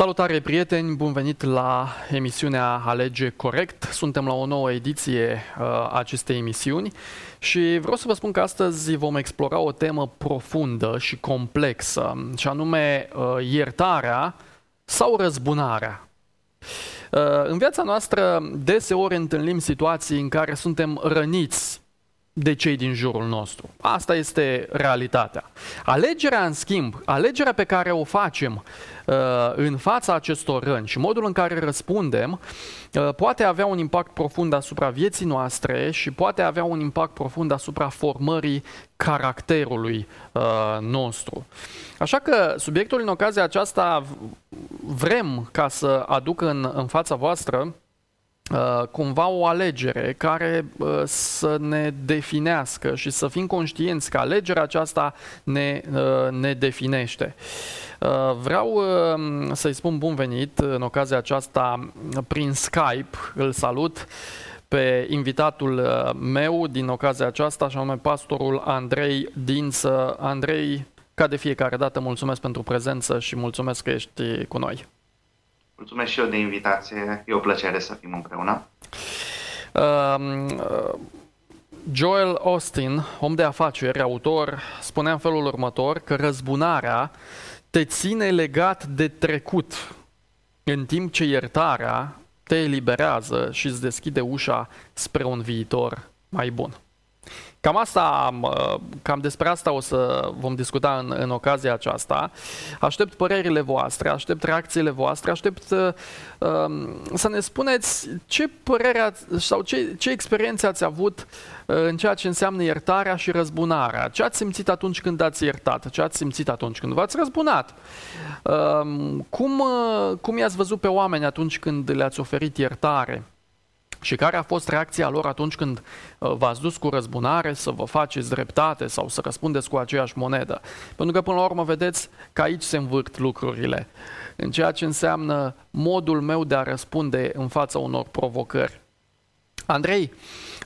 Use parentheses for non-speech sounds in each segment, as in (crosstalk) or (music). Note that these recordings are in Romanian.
Salutare prieteni, bun venit la emisiunea Alege Corect. Suntem la o nouă ediție uh, a acestei emisiuni și vreau să vă spun că astăzi vom explora o temă profundă și complexă, și anume uh, iertarea sau răzbunarea. Uh, în viața noastră deseori întâlnim situații în care suntem răniți de cei din jurul nostru. Asta este realitatea. Alegerea, în schimb, alegerea pe care o facem uh, în fața acestor răni și modul în care răspundem uh, poate avea un impact profund asupra vieții noastre și poate avea un impact profund asupra formării caracterului uh, nostru. Așa că subiectul în ocazia aceasta vrem ca să aduc în, în fața voastră Uh, cumva o alegere care uh, să ne definească și să fim conștienți că alegerea aceasta ne, uh, ne definește. Vreau să-i spun bun venit în ocazia aceasta prin Skype, îl salut pe invitatul meu din ocazia aceasta, și anume pastorul Andrei Dință. Andrei, ca de fiecare dată, mulțumesc pentru prezență și mulțumesc că ești cu noi. Mulțumesc și eu de invitație. E o plăcere să fim împreună. Uh, Joel Austin, om de afaceri, autor, spunea în felul următor că răzbunarea te ține legat de trecut, în timp ce iertarea te eliberează și îți deschide ușa spre un viitor mai bun. Cam asta, cam despre asta o să vom discuta în, în ocazia aceasta. Aștept părerile voastre, aștept reacțiile voastre, aștept uh, să ne spuneți ce părere ați, sau ce, ce experiențe ați avut uh, în ceea ce înseamnă iertarea și răzbunarea. Ce ați simțit atunci când ați iertat? Ce ați simțit atunci când v-ați răzbunat? Uh, cum, uh, cum i-ați văzut pe oameni atunci când le-ați oferit iertare? Și care a fost reacția lor atunci când uh, v-ați dus cu răzbunare să vă faceți dreptate sau să răspundeți cu aceeași monedă? Pentru că până la urmă vedeți că aici se învârt lucrurile, în ceea ce înseamnă modul meu de a răspunde în fața unor provocări. Andrei,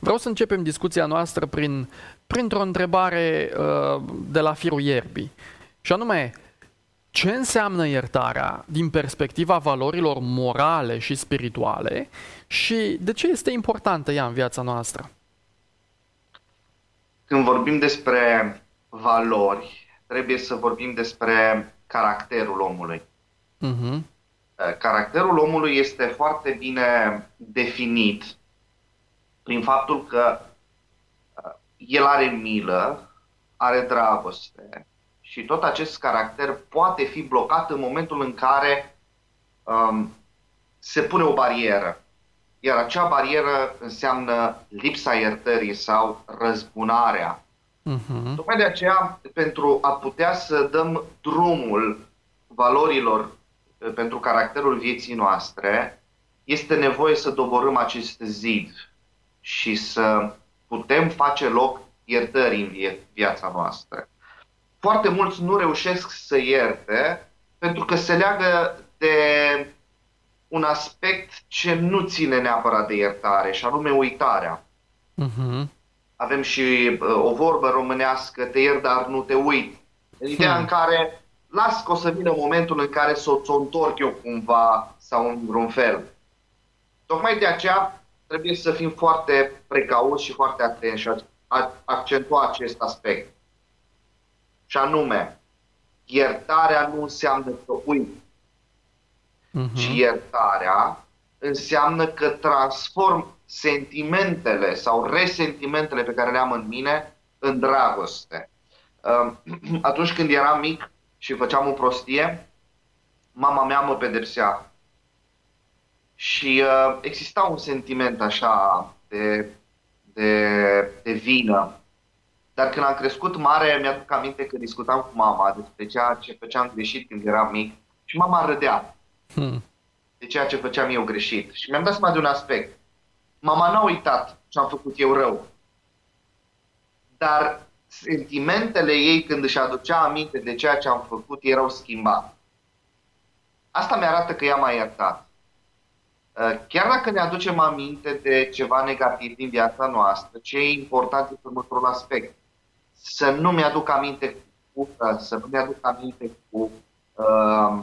vreau să începem discuția noastră prin, printr-o întrebare uh, de la firul ierbii. Și anume, ce înseamnă iertarea din perspectiva valorilor morale și spirituale și de ce este importantă ea în viața noastră? Când vorbim despre valori, trebuie să vorbim despre caracterul omului. Uh-huh. Caracterul omului este foarte bine definit prin faptul că uh, el are milă, are dragoste și tot acest caracter poate fi blocat în momentul în care um, se pune o barieră. Iar acea barieră înseamnă lipsa iertării sau răzbunarea. Uh-huh. Tocmai de aceea, pentru a putea să dăm drumul valorilor eh, pentru caracterul vieții noastre, este nevoie să doborâm acest zid și să putem face loc iertării în viața noastră. Foarte mulți nu reușesc să ierte pentru că se leagă de un aspect ce nu ține neapărat de iertare, și anume uitarea. Uh-huh. Avem și uh, o vorbă românească, te iert, dar nu te uit. În ideea hmm. în care las că o să vină momentul în care să o întorc eu cumva sau în vreun fel. Tocmai de aceea trebuie să fim foarte precauți și foarte atenți și a accentua acest aspect. Și anume, iertarea nu înseamnă să uit uh-huh. și iertarea înseamnă că transform sentimentele sau resentimentele pe care le am în mine în dragoste. (clears throat) Atunci când eram mic și făceam o prostie, mama mea mă pedepsea. Și uh, exista un sentiment așa de, de, de vină. Dar când am crescut mare, mi-aduc aminte că discutam cu mama despre ceea ce făceam greșit când eram mic și mama râdea hmm. de ceea ce făceam eu greșit. Și mi-am dat seama de un aspect. Mama n-a uitat ce am făcut eu rău. Dar sentimentele ei când își aducea aminte de ceea ce am făcut erau schimbate. Asta mi-arată că ea m-a iertat. Uh, chiar dacă ne aducem aminte de ceva negativ din viața noastră, ce e important este următorul aspect. Să nu mi-aduc aminte cu ură, să nu mi-aduc aminte cu uh,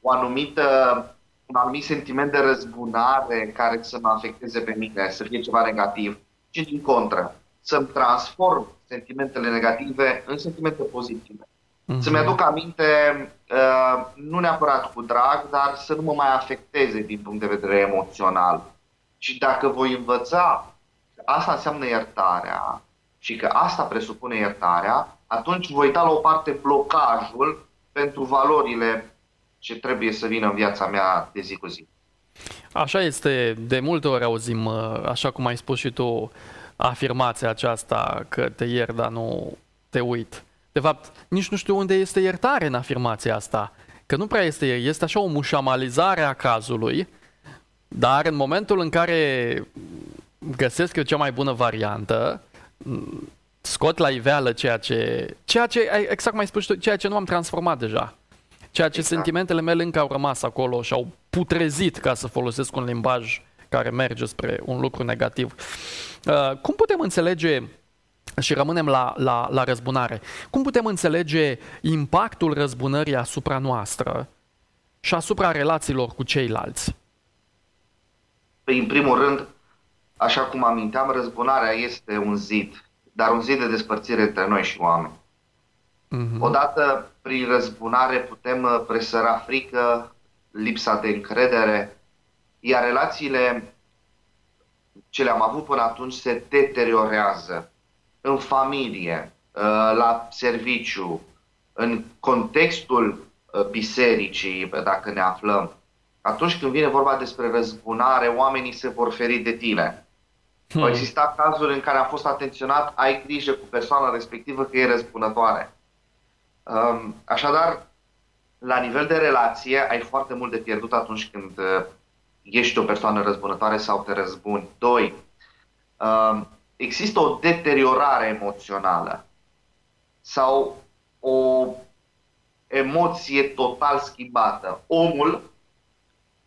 o anumită, un anumit sentiment de răzbunare care să mă afecteze pe mine, să fie ceva negativ, ci din contră, să-mi transform sentimentele negative în sentimente pozitive. Mm-hmm. Să-mi aduc aminte, uh, nu neapărat cu drag, dar să nu mă mai afecteze din punct de vedere emoțional. Și dacă voi învăța că asta înseamnă iertarea și că asta presupune iertarea, atunci voi da la o parte blocajul pentru valorile ce trebuie să vină în viața mea de zi cu zi. Așa este, de multe ori auzim, uh, așa cum ai spus și tu, afirmația aceasta că te iert, dar nu te uit. De fapt, nici nu știu unde este iertare în afirmația asta, că nu prea este, este așa o mușamalizare a cazului, dar în momentul în care găsesc eu cea mai bună variantă, scot la iveală ceea ce, ceea ce, exact cum ai spus tu, ceea ce nu am transformat deja. Ceea ce exact. sentimentele mele încă au rămas acolo și au putrezit, ca să folosesc un limbaj care merge spre un lucru negativ. Uh, cum putem înțelege și rămânem la, la, la răzbunare. Cum putem înțelege impactul răzbunării asupra noastră și asupra relațiilor cu ceilalți? Păi, în primul rând, așa cum aminteam, răzbunarea este un zid, dar un zid de despărțire între noi și oameni. Uh-huh. Odată, prin răzbunare, putem uh, presăra frică, lipsa de încredere, iar relațiile ce le-am avut până atunci se deteriorează în familie, uh, la serviciu, în contextul uh, bisericii, dacă ne aflăm, atunci când vine vorba despre răzbunare, oamenii se vor feri de tine. Hmm. Au existat cazuri în care am fost atenționat, ai grijă cu persoana respectivă că e răzbunătoare. Um, așadar, la nivel de relație, ai foarte mult de pierdut atunci când uh, ești o persoană răzbunătoare sau te răzbuni. Doi, um, există o deteriorare emoțională sau o emoție total schimbată. Omul,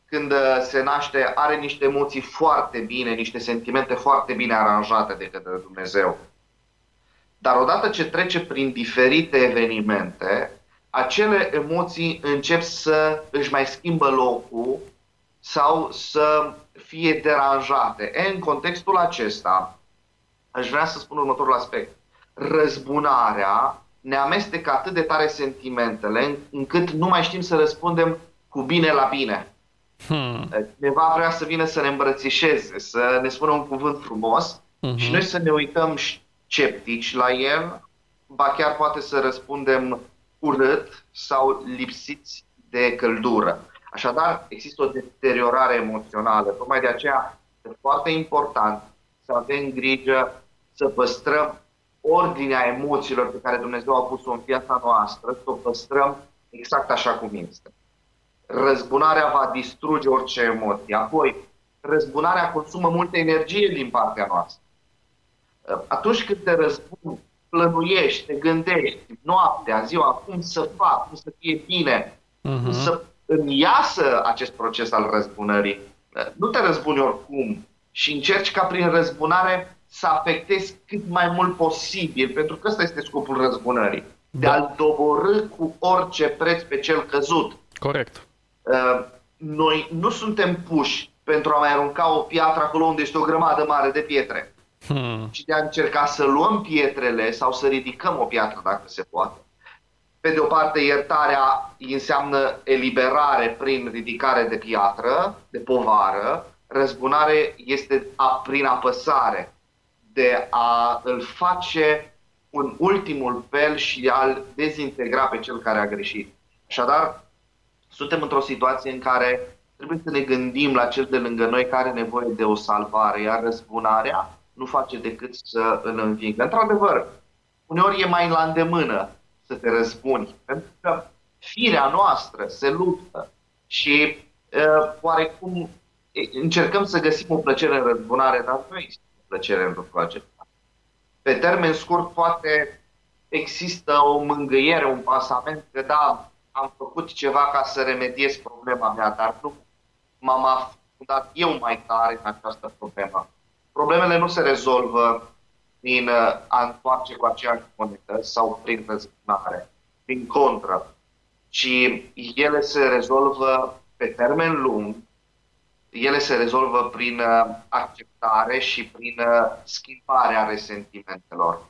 când uh, se naște, are niște emoții foarte bine, niște sentimente foarte bine aranjate de către Dumnezeu. Dar odată ce trece prin diferite evenimente, acele emoții încep să își mai schimbă locul sau să fie deranjate. E, în contextul acesta, aș vrea să spun următorul aspect. Răzbunarea ne amestecă atât de tare sentimentele încât nu mai știm să răspundem cu bine la bine. Hmm. Cineva vrea să vină să ne îmbrățișeze, să ne spună un cuvânt frumos hmm. și noi să ne uităm sceptici la el, ba chiar poate să răspundem urât sau lipsiți de căldură. Așadar, există o deteriorare emoțională. Tocmai de aceea este foarte important să avem grijă să păstrăm ordinea emoțiilor pe care Dumnezeu a pus-o în viața noastră, să o păstrăm exact așa cum este. Răzbunarea va distruge orice emoție. Apoi, răzbunarea consumă multă energie din partea noastră. Atunci când te răzbuni, plănuiești, te gândești, noaptea, ziua, cum să fac, cum să fie bine, uh-huh. cum să îmi iasă acest proces al răzbunării. Nu te răzbuni oricum și încerci ca prin răzbunare să afectezi cât mai mult posibil, pentru că ăsta este scopul răzbunării, de da. a-l doborâ cu orice preț pe cel căzut. Corect. Uh, noi nu suntem puși pentru a mai arunca o piatră acolo unde este o grămadă mare de pietre, hmm. ci de a încerca să luăm pietrele sau să ridicăm o piatră dacă se poate. Pe de o parte, iertarea înseamnă eliberare prin ridicare de piatră, de povară, răzbunare este a, prin apăsare, de a îl face un ultimul fel și a-l dezintegra pe cel care a greșit. Așadar, suntem într-o situație în care trebuie să ne gândim la cel de lângă noi care are nevoie de o salvare, iar răzbunarea nu face decât să îl învingă. Într-adevăr, uneori e mai la îndemână să te răzbuni, pentru că firea noastră se luptă și uh, oarecum încercăm să găsim o plăcere în răzbunare, dar nu există plăcere în lucrul acesta. Pe termen scurt, poate există o mângâiere, un pasament, că da, am făcut ceva ca să remediez problema mea, dar nu m-am afundat eu mai tare în această problemă. Problemele nu se rezolvă prin a întoarce cu aceeași monedă sau prin răzbunare. Din contră, ci ele se rezolvă pe termen lung, ele se rezolvă prin uh, acceptare și prin uh, schimbarea resentimentelor.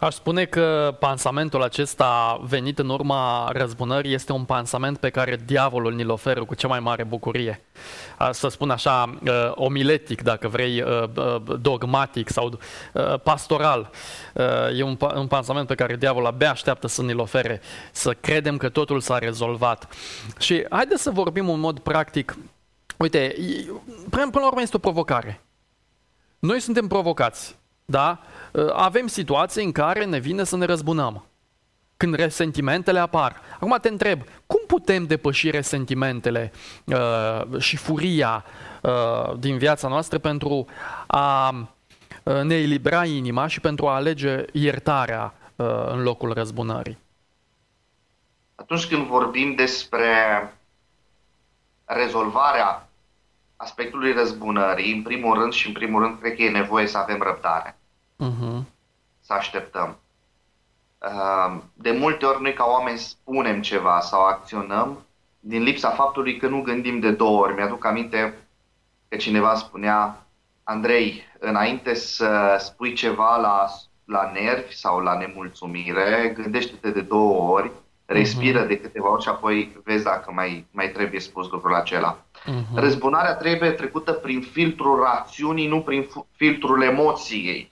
Aș spune că pansamentul acesta venit în urma răzbunării este un pansament pe care diavolul ni-l oferă cu cea mai mare bucurie. Să spun așa, uh, omiletic, dacă vrei, uh, uh, dogmatic sau pastoral. E un, un pansament pe care diavolul abia așteaptă să ni-l ofere, să credem că totul s-a rezolvat. Și haideți să vorbim în mod practic. Uite, până la urmă este o provocare. Noi suntem provocați, da? Uh, avem situații în care ne vine să ne răzbunăm. Când resentimentele apar. Acum te întreb, cum putem depăși resentimentele uh, și furia uh, din viața noastră pentru a uh, ne elibera inima și pentru a alege iertarea uh, în locul răzbunării? Atunci când vorbim despre rezolvarea aspectului răzbunării, în primul rând și în primul rând, cred că e nevoie să avem răbdare uh-huh. să așteptăm. Ehm, de multe ori noi ca oameni spunem ceva sau acționăm din lipsa faptului că nu gândim de două ori. Mi-aduc aminte că cineva spunea, Andrei, înainte să spui ceva la, la nervi sau la nemulțumire, gândește-te de două ori, respiră uh-huh. de câteva ori și apoi vezi dacă mai, mai trebuie spus lucrul acela. Uh-huh. Răzbunarea trebuie trecută prin filtrul rațiunii, nu prin filtrul emoției.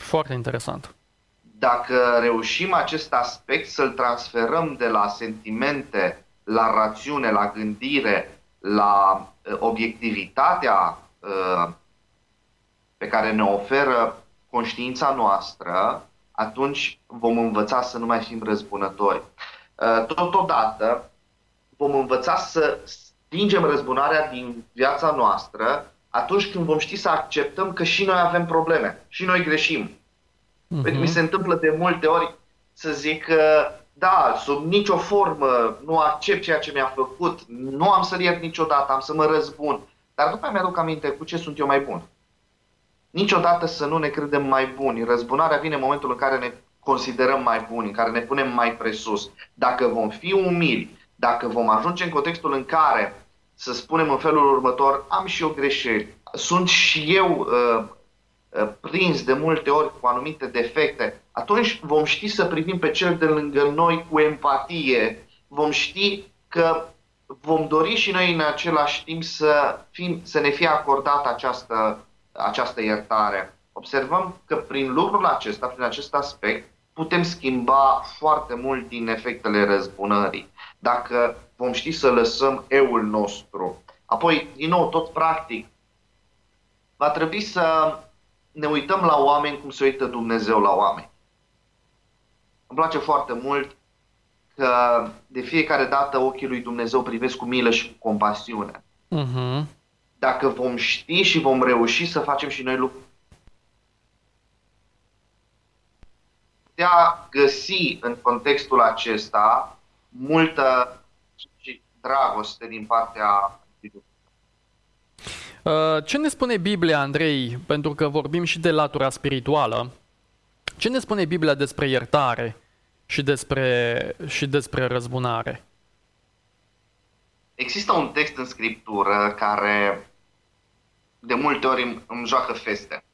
Foarte interesant. Dacă reușim acest aspect să-l transferăm de la sentimente la rațiune, la gândire, la uh, obiectivitatea uh, pe care ne oferă conștiința noastră, atunci vom învăța să nu mai fim răzbunători. Uh, totodată vom învăța să stingem răzbunarea din viața noastră atunci când vom ști să acceptăm că și noi avem probleme, și noi greșim. Uh-huh. Pentru mi se întâmplă de multe ori să zic că da, sub nicio formă nu accept ceea ce mi-a făcut, nu am să-l iert niciodată, am să mă răzbun. Dar după aceea mi-aduc aminte cu ce sunt eu mai bun. Niciodată să nu ne credem mai buni. Răzbunarea vine în momentul în care ne considerăm mai buni, în care ne punem mai presus. Dacă vom fi umili, dacă vom ajunge în contextul în care să spunem în felul următor, am și eu greșeli, sunt și eu uh, uh, prins de multe ori cu anumite defecte, atunci vom ști să privim pe cel de lângă noi cu empatie, vom ști că vom dori și noi în același timp să, fim, să ne fie acordată această, această iertare. Observăm că prin lucrul acesta, prin acest aspect, putem schimba foarte mult din efectele răzbunării. Dacă vom ști să lăsăm eul nostru. Apoi, din nou, tot practic, va trebui să ne uităm la oameni cum se uită Dumnezeu la oameni. Îmi place foarte mult că de fiecare dată ochii lui Dumnezeu privesc cu milă și cu compasiune. Uh-huh. Dacă vom ști și vom reuși să facem și noi lucruri, putea găsi în contextul acesta multă dragoste din partea uh, ce ne spune Biblia, Andrei, pentru că vorbim și de latura spirituală, ce ne spune Biblia despre iertare și despre, și despre răzbunare? Există un text în Scriptură care de multe ori îmi, îmi joacă feste.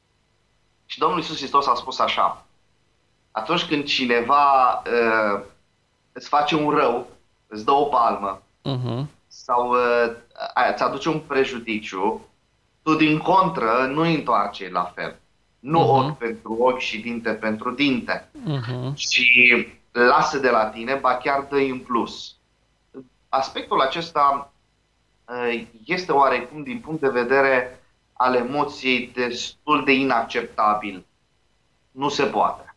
Și Domnul Iisus Hristos a spus așa, atunci când cineva uh, îți face un rău, îți dă o palmă, uh-huh. sau uh, îți aduce un prejudiciu, tu din contră nu îi întoarce la fel. Nu uh-huh. ochi pentru ochi și dinte pentru dinte. Uh-huh. Și lasă de la tine, ba chiar dă în plus. Aspectul acesta uh, este oarecum din punct de vedere al emoției destul de inacceptabil. Nu se poate.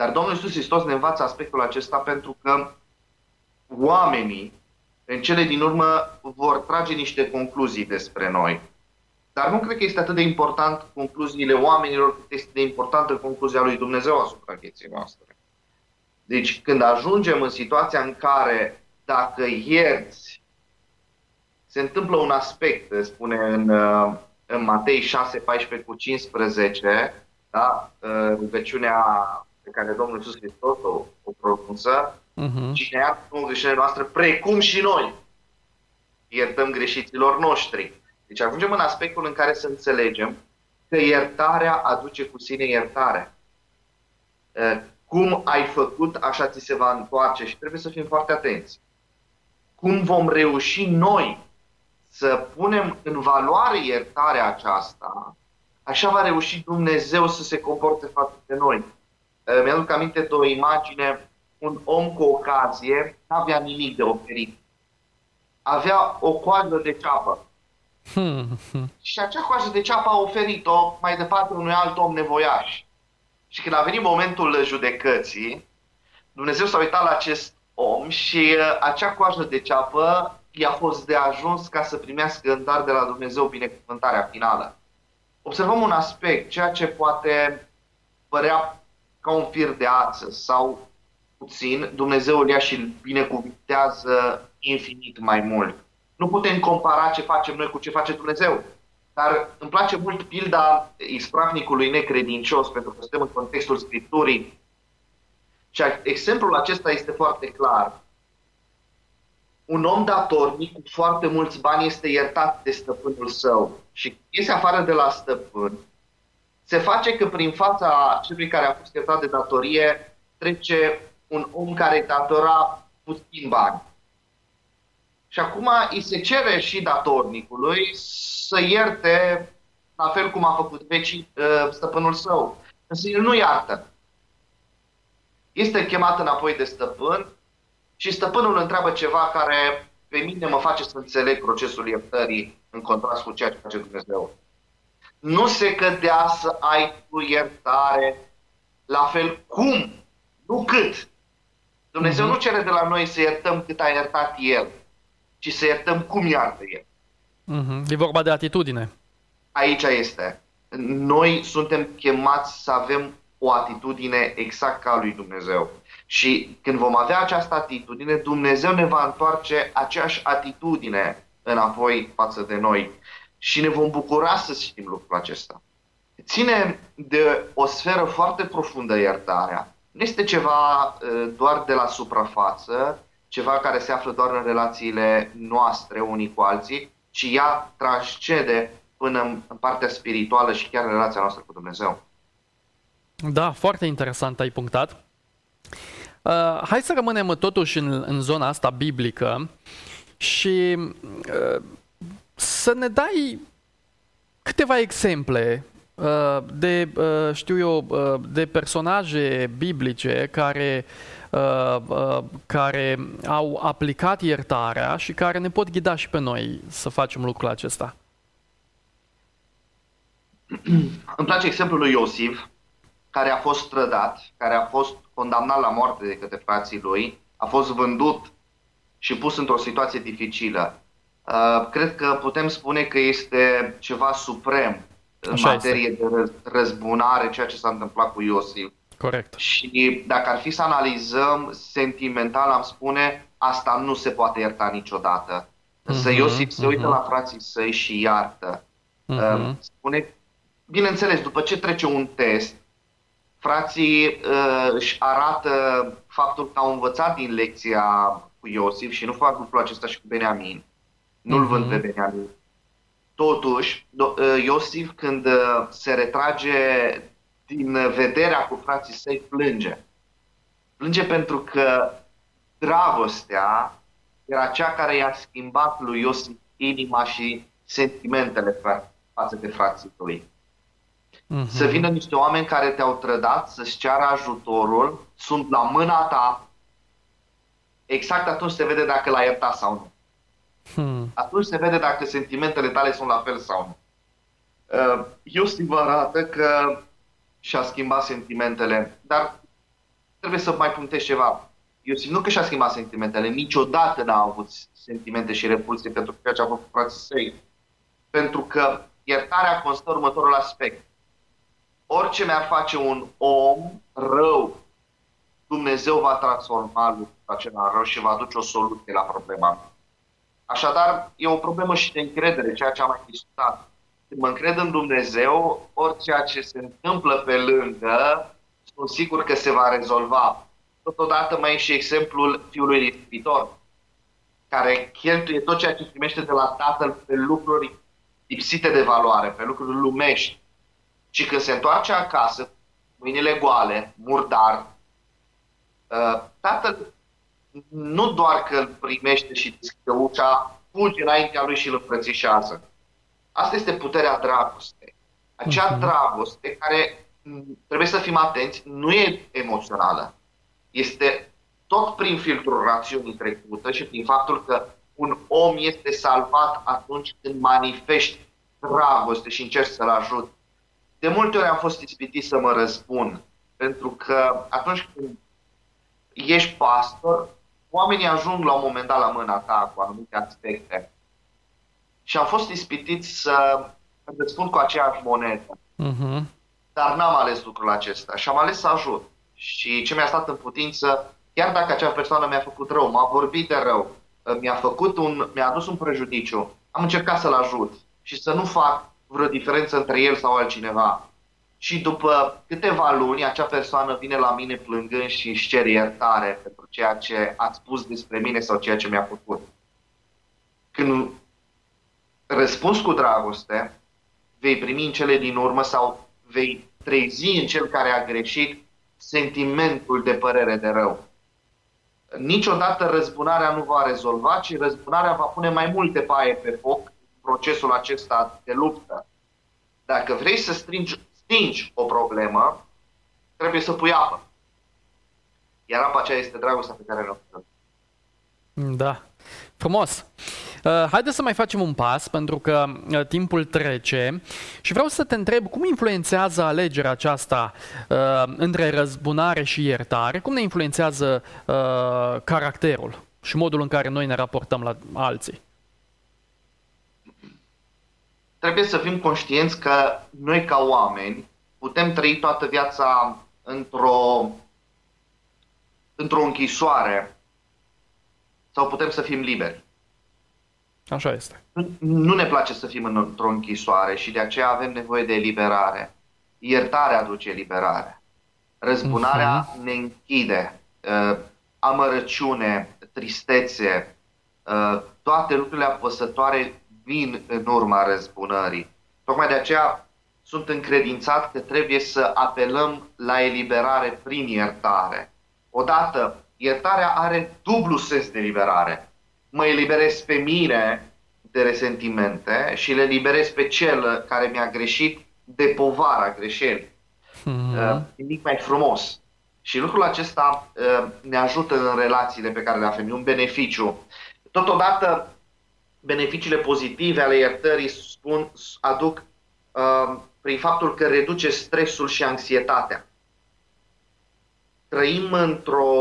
Dar Domnul Iisus Hristos ne învață aspectul acesta pentru că oamenii în cele din urmă vor trage niște concluzii despre noi. Dar nu cred că este atât de important concluziile oamenilor, cât este de importantă concluzia lui Dumnezeu asupra vieții noastre. Deci când ajungem în situația în care dacă ierți, se întâmplă un aspect, spune în, uh, în Matei 6, 14 cu 15, da? Uh, rugăciunea pe care Domnul Iisus Hristos o, o pronunță, Uh-huh. Cine iartă greșelile noastre, precum și noi iertăm greșiților noștri. Deci ajungem în aspectul în care să înțelegem că iertarea aduce cu sine iertare. Cum ai făcut, așa ți se va întoarce și trebuie să fim foarte atenți. Cum vom reuși noi să punem în valoare iertarea aceasta, așa va reuși Dumnezeu să se comporte față de noi. Mi-aduc aminte de o imagine, un om cu ocazie n-avea nimic de oferit. Avea o coadă de ceapă. Hmm. Și acea coadă de ceapă a oferit-o mai departe unui alt om nevoiaș. Și când a venit momentul judecății, Dumnezeu s-a uitat la acest om și uh, acea coajă de ceapă i-a fost de ajuns ca să primească în dar de la Dumnezeu binecuvântarea finală. Observăm un aspect, ceea ce poate părea ca un fir de ață sau puțin, Dumnezeu îl ia și îl binecuvintează infinit mai mult. Nu putem compara ce facem noi cu ce face Dumnezeu. Dar îmi place mult pilda ispravnicului necredincios, pentru că suntem în contextul Scripturii. Și exemplul acesta este foarte clar. Un om datornic cu foarte mulți bani este iertat de stăpânul său și iese afară de la stăpân. Se face că prin fața celui care a fost iertat de datorie trece un om care datora puțin bani. Și acum îi se cere și datornicului să ierte la fel cum a făcut vecii ă, stăpânul său. Însă el nu iartă. Este chemat înapoi de stăpân și stăpânul întreabă ceva care pe mine mă face să înțeleg procesul iertării în contrast cu ceea ce face Dumnezeu. Nu se cădea să ai cu iertare la fel cum, nu cât. Dumnezeu mm-hmm. nu cere de la noi să iertăm cât a iertat El, ci să iertăm cum iartă El. Mm-hmm. E vorba de atitudine. Aici este. Noi suntem chemați să avem o atitudine exact ca a lui Dumnezeu. Și când vom avea această atitudine, Dumnezeu ne va întoarce aceeași atitudine înapoi față de noi. Și ne vom bucura să știm lucrul acesta. Ține de o sferă foarte profundă iertarea. Nu este ceva uh, doar de la suprafață, ceva care se află doar în relațiile noastre unii cu alții, ci ea transcede până în, în partea spirituală și chiar în relația noastră cu Dumnezeu. Da, foarte interesant ai punctat. Uh, hai să rămânem totuși în, în zona asta biblică și uh, să ne dai câteva exemple uh, de, uh, știu eu, uh, de personaje biblice care Uh, uh, care au aplicat iertarea și care ne pot ghida și pe noi să facem lucrul acesta. (clears throat) Îmi place exemplul lui Iosif, care a fost strădat, care a fost condamnat la moarte de către frații lui, a fost vândut și pus într-o situație dificilă. Uh, cred că putem spune că este ceva suprem în Așa materie este. de răzbunare, ceea ce s-a întâmplat cu Iosif. Corect. Și dacă ar fi să analizăm sentimental, am spune, asta nu se poate ierta niciodată. Să mm-hmm, Iosif se uită mm-hmm. la frații săi și iartă. Mm-hmm. Spune, bineînțeles, după ce trece un test, frații uh, își arată faptul că au învățat din lecția cu Iosif și nu fac lucrul acesta și cu Beniamin. Nu-l mm-hmm. vând pe Beniamin. Totuși, uh, Iosif când uh, se retrage din vederea cu frații săi, plânge. Plânge pentru că dragostea era cea care i-a schimbat lui Iosif inima și sentimentele față de frații lui. Mm-hmm. Să vină niște oameni care te-au trădat, să-ți ceară ajutorul, sunt la mâna ta, exact atunci se vede dacă l-ai iertat sau nu. Hmm. Atunci se vede dacă sentimentele tale sunt la fel sau nu. Uh, Iosif vă arată că și-a schimbat sentimentele, dar trebuie să mai punctez ceva. Eu simt nu că și-a schimbat sentimentele, niciodată n-a avut sentimente și repulsie pentru ceea ce a făcut frații săi. Pentru că iertarea constă următorul aspect. Orice mi-ar face un om rău, Dumnezeu va transforma lucrul acela rău și va aduce o soluție la problema Așadar, e o problemă și de încredere, ceea ce am mai discutat. Când mă încred în Dumnezeu, orice ce se întâmplă pe lângă, sunt sigur că se va rezolva. totodată mai e și exemplul fiului risipitor, care cheltuie tot ceea ce primește de la tatăl pe lucruri lipsite de valoare, pe lucruri lumești. Și când se întoarce acasă, mâinile goale, murdar, uh, tatăl nu doar că îl primește și deschide ușa, fuge înaintea lui și îl îmbrățișează. Asta este puterea dragostei. Acea uh-huh. dragoste care, trebuie să fim atenți, nu e emoțională. Este tot prin filtrul rațiunii trecută și prin faptul că un om este salvat atunci când manifesti dragoste și încerci să-l ajut. De multe ori am fost ispitit să mă răspund, pentru că atunci când ești pastor, oamenii ajung la un moment dat la mâna ta cu anumite aspecte. Și am fost ispitit să răspund cu aceeași monedă. Uh-huh. Dar n-am ales lucrul acesta și am ales să ajut. Și ce mi-a stat în putință, chiar dacă acea persoană mi-a făcut rău, m-a vorbit de rău, mi-a făcut un, mi-a adus un prejudiciu, am încercat să-l ajut și să nu fac vreo diferență între el sau altcineva. Și după câteva luni, acea persoană vine la mine plângând și își cere iertare pentru ceea ce a spus despre mine sau ceea ce mi-a făcut. Când răspuns cu dragoste, vei primi în cele din urmă sau vei trezi în cel care a greșit sentimentul de părere de rău. Niciodată răzbunarea nu va rezolva, ci răzbunarea va pune mai multe paie pe foc în procesul acesta de luptă. Dacă vrei să stringi, stingi o problemă, trebuie să pui apă. Iar apa aceea este dragostea pe care ne-o Da. Frumos. Uh, haideți să mai facem un pas, pentru că uh, timpul trece și vreau să te întreb cum influențează alegerea aceasta uh, între răzbunare și iertare, cum ne influențează uh, caracterul și modul în care noi ne raportăm la alții. Trebuie să fim conștienți că noi ca oameni putem trăi toată viața într-o într-o închisoare sau putem să fim liberi. Așa este. Nu ne place să fim într-o închisoare și de aceea avem nevoie de eliberare. Iertarea aduce eliberare. Răzbunarea uh-huh. ne închide. Uh, amărăciune, tristețe, uh, toate lucrurile apăsătoare vin în urma răzbunării. Tocmai de aceea sunt încredințat că trebuie să apelăm la eliberare prin iertare. Odată, iertarea are dublu sens de liberare mă eliberez pe mine de resentimente și le eliberez pe cel care mi-a greșit de povara greșelii. Mm-hmm. Uh, nimic mai frumos. Și lucrul acesta uh, ne ajută în relațiile pe care le avem. E un beneficiu. Totodată, beneficiile pozitive ale iertării spun, aduc uh, prin faptul că reduce stresul și anxietatea. Trăim într-o,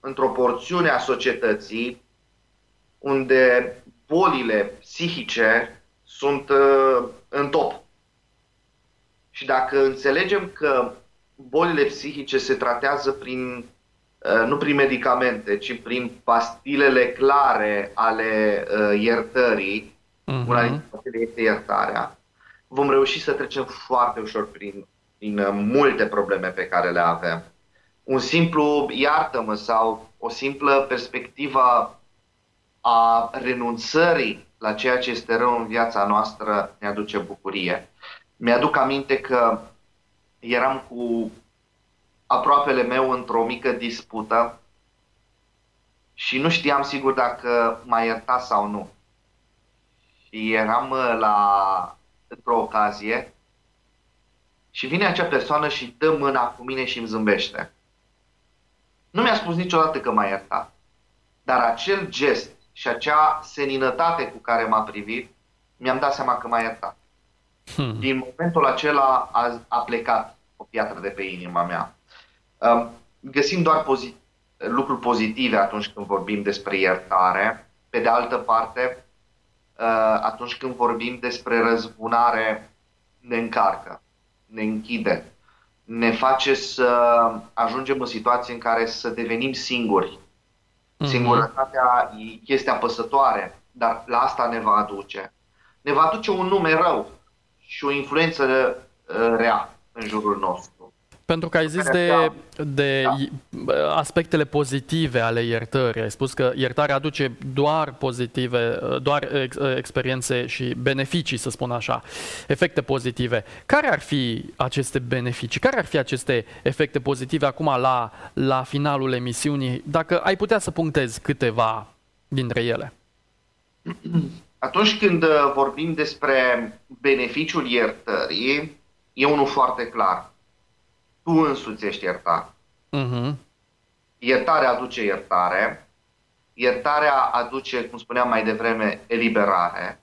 într-o porțiune a societății unde bolile psihice sunt uh, în top. Și dacă înțelegem că bolile psihice se tratează prin, uh, nu prin medicamente, ci prin pastilele clare ale uh, iertării, uh-huh. una dintre pastile este iertarea, vom reuși să trecem foarte ușor prin, prin uh, multe probleme pe care le avem. Un simplu iartă-mă sau o simplă perspectivă a renunțării la ceea ce este rău în viața noastră ne aduce bucurie. Mi-aduc aminte că eram cu aproapele meu într-o mică dispută și nu știam sigur dacă m-a iertat sau nu. Și eram uh, la, într-o ocazie și vine acea persoană și dă mâna cu mine și îmi zâmbește. Nu mi-a spus niciodată că m-a iertat, dar acel gest și acea seninătate cu care m-a privit, mi-am dat seama că m-a iertat. Hmm. Din momentul acela a, a plecat o piatră de pe inima mea. Um, găsim doar pozit- lucruri pozitive atunci când vorbim despre iertare. Pe de altă parte, uh, atunci când vorbim despre răzbunare, ne încarcă, ne închide, ne face să ajungem în situații în care să devenim singuri, Mm-hmm. Singurătatea este apăsătoare, dar la asta ne va aduce. Ne va aduce un nume rău și o influență uh, rea în jurul nostru. Pentru că ai zis de, de da. aspectele pozitive ale iertării. Ai spus că iertarea aduce doar pozitive, doar experiențe și beneficii, să spun așa, efecte pozitive. Care ar fi aceste beneficii? Care ar fi aceste efecte pozitive acum la, la finalul emisiunii? Dacă ai putea să punctezi câteva dintre ele. Atunci când vorbim despre beneficiul iertării, e unul foarte clar tu însuți ești iertat. Uh-huh. Iertarea aduce iertare, iertarea aduce, cum spuneam mai devreme, eliberare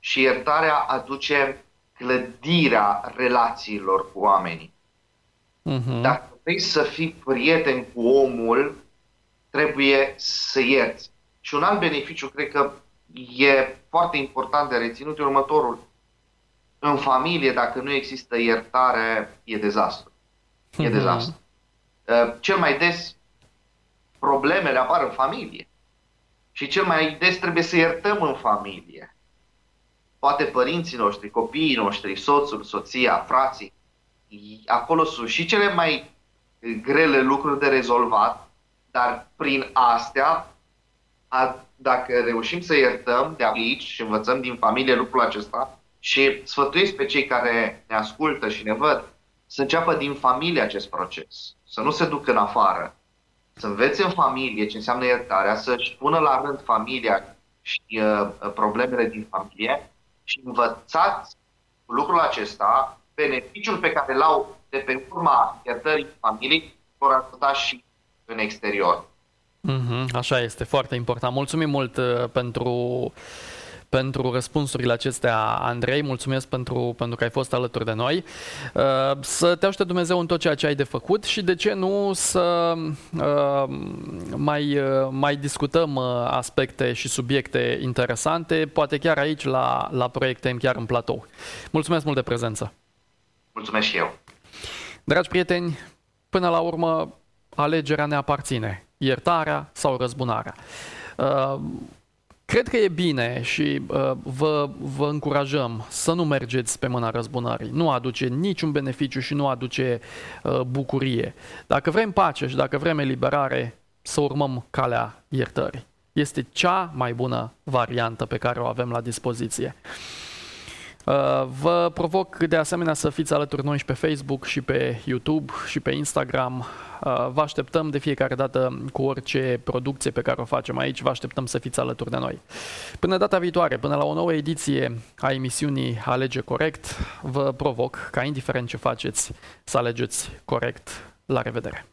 și iertarea aduce clădirea relațiilor cu oamenii. Uh-huh. Dacă vrei să fii prieten cu omul, trebuie să ierți. Și un alt beneficiu, cred că e foarte important de reținut, e următorul. În familie, dacă nu există iertare, e dezastru e dezastru. Uh, cel mai des problemele apar în familie. Și cel mai des trebuie să iertăm în familie. Poate părinții noștri, copiii noștri, soțul, soția, frații, acolo sunt și cele mai grele lucruri de rezolvat, dar prin astea, a, dacă reușim să iertăm de aici și învățăm din familie lucrul acesta și sfătuiesc pe cei care ne ascultă și ne văd, să înceapă din familie acest proces, să nu se ducă în afară, să învețe în familie ce înseamnă iertarea, să-și pună la rând familia și uh, problemele din familie și învățați lucrul acesta, beneficiul pe care l-au de pe urma iertării familiei, vor ajuta și în exterior. Mm-hmm, așa este, foarte important. Mulțumim mult uh, pentru pentru răspunsurile acestea, Andrei. Mulțumesc pentru, pentru că ai fost alături de noi. Uh, să te ajute Dumnezeu în tot ceea ce ai de făcut și de ce nu să uh, mai, uh, mai discutăm aspecte și subiecte interesante, poate chiar aici la, la proiecte, chiar în platou. Mulțumesc mult de prezență! Mulțumesc și eu! Dragi prieteni, până la urmă, alegerea ne aparține. Iertarea sau răzbunarea. Cred că e bine și uh, vă, vă încurajăm să nu mergeți pe mâna răzbunării. Nu aduce niciun beneficiu și nu aduce uh, bucurie. Dacă vrem pace și dacă vrem eliberare, să urmăm calea iertării. Este cea mai bună variantă pe care o avem la dispoziție. Uh, vă provoc de asemenea să fiți alături noi și pe Facebook și pe YouTube și pe Instagram. Uh, vă așteptăm de fiecare dată cu orice producție pe care o facem aici, vă așteptăm să fiți alături de noi. Până data viitoare, până la o nouă ediție a emisiunii Alege Corect, vă provoc ca indiferent ce faceți să alegeți corect. La revedere!